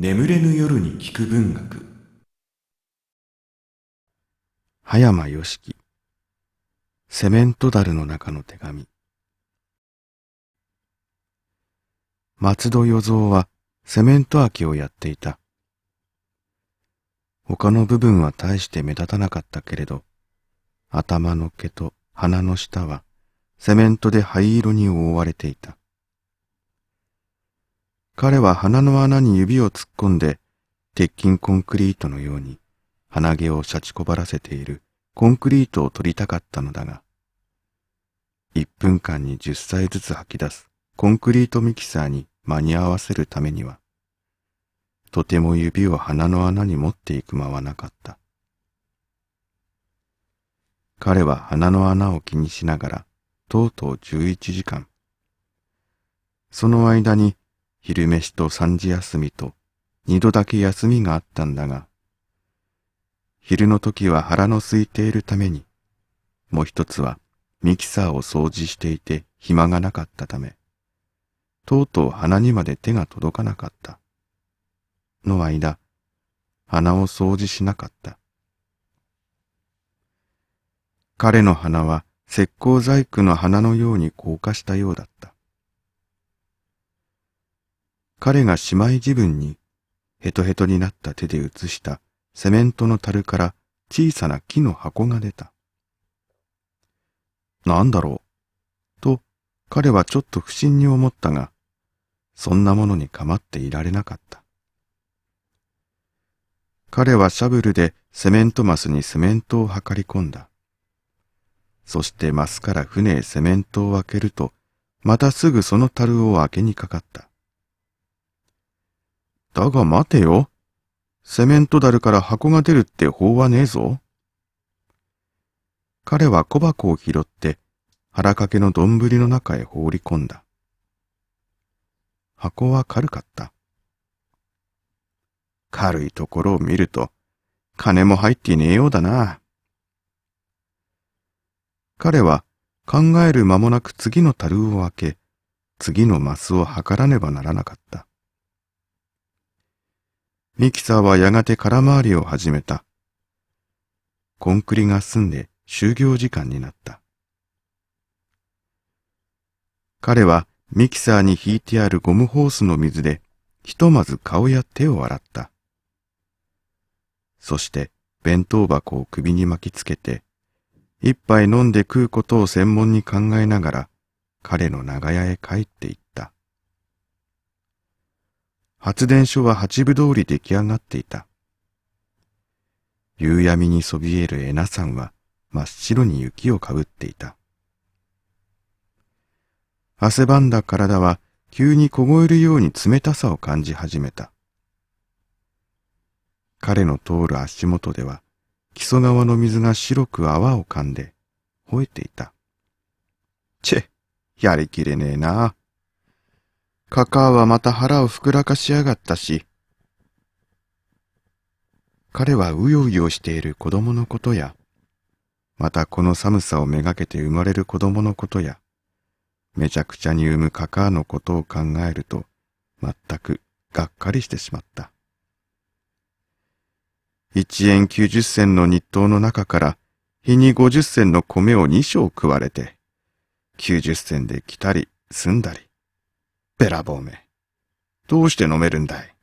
眠れぬ夜に聞く文学。葉山よしきセメントダルの中の手紙。松戸与蔵はセメント空きをやっていた。他の部分は大して目立たなかったけれど頭の毛と鼻の下はセメントで灰色に覆われていた。彼は鼻の穴に指を突っ込んで鉄筋コンクリートのように鼻毛をシャチこばらせているコンクリートを取りたかったのだが、一分間に十歳ずつ吐き出すコンクリートミキサーに間に合わせるためには、とても指を鼻の穴に持っていく間はなかった。彼は鼻の穴を気にしながら、とうとう十一時間。その間に昼飯と三時休みと二度だけ休みがあったんだが、昼の時は腹の空いているために、もう一つはミキサーを掃除していて暇がなかったため、とうとう鼻にまで手が届かなかった。の間、鼻を掃除しなかった。彼の鼻は石膏細工の鼻のように硬化したようだった。彼が姉妹自分にヘトヘトになった手で写したセメントの樽から小さな木の箱が出た。なんだろうと彼はちょっと不審に思ったが、そんなものに構っていられなかった。彼はシャブルでセメントマスにセメントを測り込んだ。そしてマスから船へセメントを開けると、またすぐその樽を開けにかかった。だが待てよ。セメントダルから箱が出るって法はねえぞ。彼は小箱を拾って腹掛けの丼の中へ放り込んだ。箱は軽かった。軽いところを見ると金も入っていねえようだな。彼は考える間もなく次の樽を開け、次のマスを測らねばならなかった。ミキサーはやがて空回りを始めた。コンクリが済んで就業時間になった。彼はミキサーに引いてあるゴムホースの水でひとまず顔や手を洗った。そして弁当箱を首に巻きつけて一杯飲んで食うことを専門に考えながら彼の長屋へ帰っていった。発電所は八分通り出来上がっていた。夕闇にそびえるエナ山は真っ白に雪をかぶっていた。汗ばんだ体は急に凍えるように冷たさを感じ始めた。彼の通る足元では木曽川の水が白く泡を噛んで吠えていた。チェ、やりきれねえな。カカアはまた腹を膨らかしやがったし、彼はうようよしている子供のことや、またこの寒さをめがけて生まれる子供のことや、めちゃくちゃに産むカカアのことを考えると、全くがっかりしてしまった。一円九十銭の日当の中から、日に五十銭の米を二升食われて、九十銭で来たり住んだり、べらぼうめ。どうして飲めるんだい？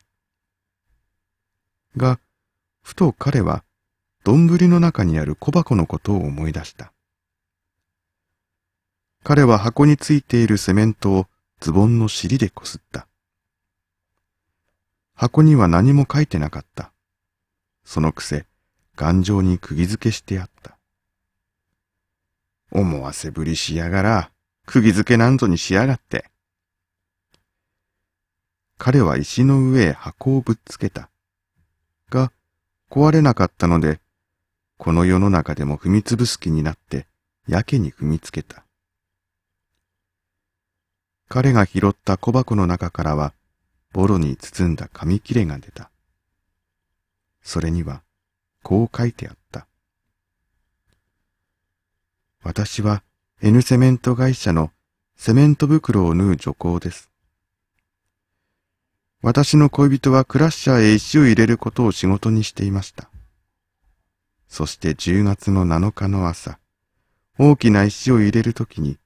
が、ふと彼は、丼の中にある小箱のことを思い出した。彼は箱についているセメントをズボンの尻でこすった。箱には何も書いてなかった。そのくせ、頑丈に釘付けしてあった。思わせぶりしやがら、釘付けなんぞにしやがって。彼は石の上へ箱をぶっつけた。が、壊れなかったので、この世の中でも踏みつぶす気になって、やけに踏みつけた。彼が拾った小箱の中からは、ボロに包んだ紙切れが出た。それには、こう書いてあった。私は N セメント会社のセメント袋を縫う女工です。私の恋人はクラッシャーへ石を入れることを仕事にしていました。そして10月の7日の朝、大きな石を入れるときに、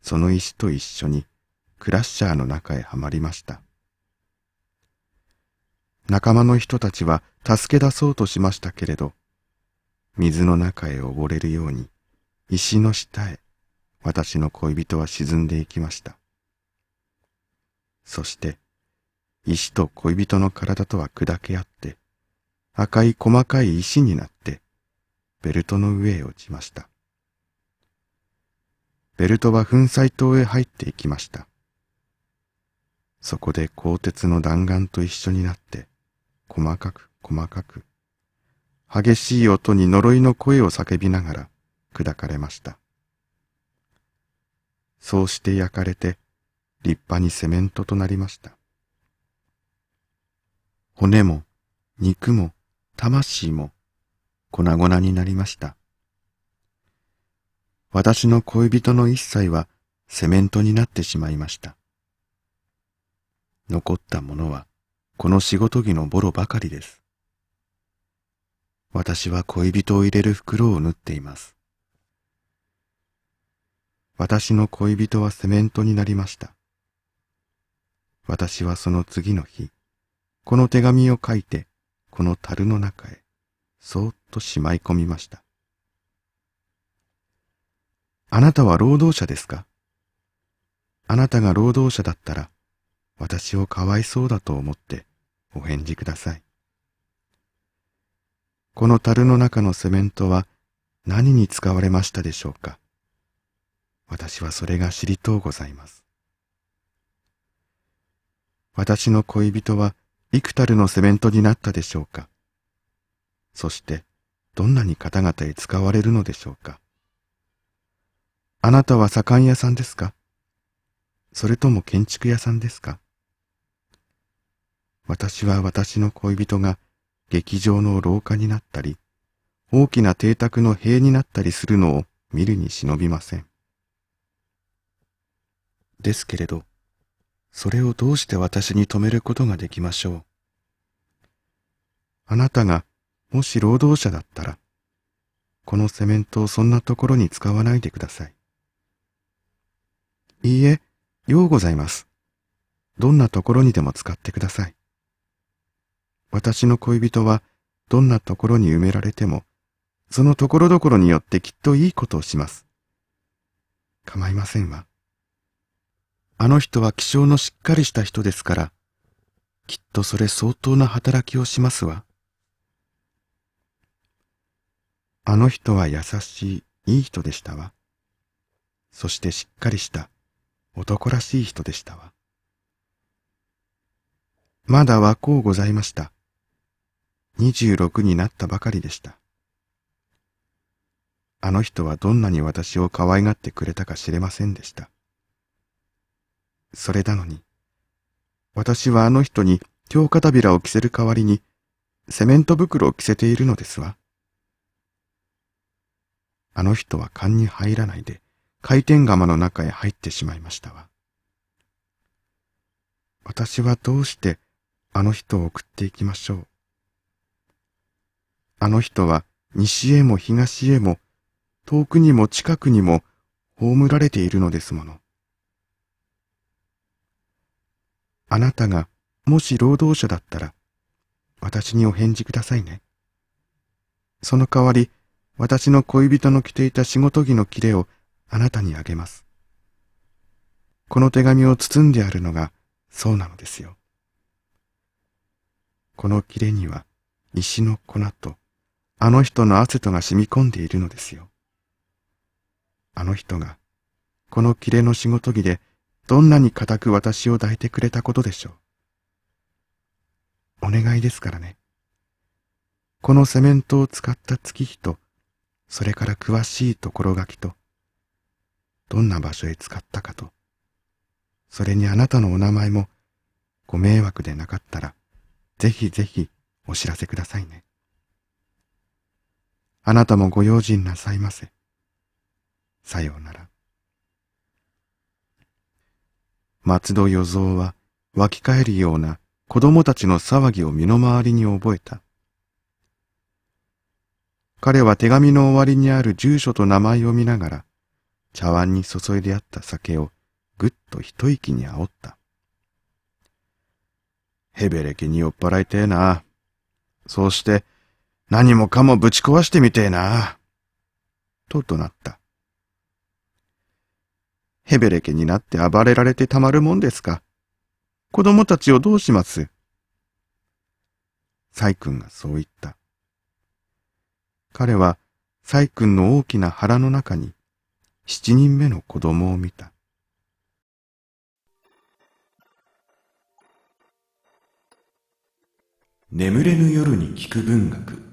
その石と一緒にクラッシャーの中へはまりました。仲間の人たちは助け出そうとしましたけれど、水の中へ溺れるように石の下へ私の恋人は沈んでいきました。そして石と恋人の体とは砕け合って赤い細かい石になってベルトの上へ落ちました。ベルトは粉砕塔へ入っていきました。そこで鋼鉄の弾丸と一緒になって細かく細かく激しい音に呪いの声を叫びながら砕かれました。そうして焼かれて立派にセメントとなりました。骨も肉も魂も粉々になりました。私の恋人の一切はセメントになってしまいました。残ったものはこの仕事着のボロばかりです。私は恋人を入れる袋を縫っています。私の恋人はセメントになりました。私はその次の日、この手紙を書いて、この樽の中へ、そーっとしまい込みました。あなたは労働者ですか？あなたが労働者だったら、私をかわいそうだと思ってお返事ください。この樽の中のセメントは何に使われましたでしょうか？私はそれが知りとうございます。私の恋人は幾たるのセメントになったでしょうか？そしてどんなに方々へ使われるのでしょうか？あなたは左官屋さんですか？それとも建築屋さんですか？私は私の恋人が劇場の廊下になったり、大きな邸宅の塀になったりするのを見るに忍びません。ですけれど、それをどうして私に止めることができましょう？あなたがもし労働者だったら、このセメントをそんなところに使わないでください。いいえ、ようございます。どんなところにでも使ってください。私の恋人はどんなところに埋められても、そのところどころによってきっといいことをします。構いませんわ。あの人は気性のしっかりした人ですから、きっとそれ相当な働きをしますわ。あの人は優しい、いい人でしたわ。そしてしっかりした、男らしい人でしたわ。まだ若うございました。26になったばかりでした。あの人はどんなに私を可愛がってくれたか知れませんでした。それなのに、私はあの人に京片びらを着せる代わりに、セメント袋を着せているのですわ。あの人は勘に入らないで、回転釜の中へ入ってしまいましたわ。私はどうしてあの人を送っていきましょう。あの人は西へも東へも遠くにも近くにも葬られているのですもの。あなたがもし労働者だったら私にお返事くださいね。その代わり私の恋人の着ていた仕事着の切れをあなたにあげます。この手紙を包んであるのがそうなのですよ。この切れには石の粉とあの人の汗とが染み込んでいるのですよ。あの人が、この切れの仕事着で、どんなに固く私を抱いてくれたことでしょう。お願いですからね。このセメントを使った月日と、それから詳しいところ書きと、どんな場所へ使ったかと、それにあなたのお名前も、ご迷惑でなかったら、ぜひぜひお知らせくださいね。あなたもご用心なさいませ。さようなら。松戸与蔵は湧き返るような子供たちの騒ぎを身の回りに覚えた。彼は手紙の終わりにある住所と名前を見ながら、茶碗に注いであった酒をぐっと一息に煽った。ヘベレケに酔っ払いてえな。そうして何もかもぶち壊してみてえな。と怒鳴った。ヘベレケになって暴れられてたまるもんですか。子供たちをどうしますサイ君がそう言った。彼はサイ君の大きな腹の中に七人目の子供を見た。眠れぬ夜に聞く文学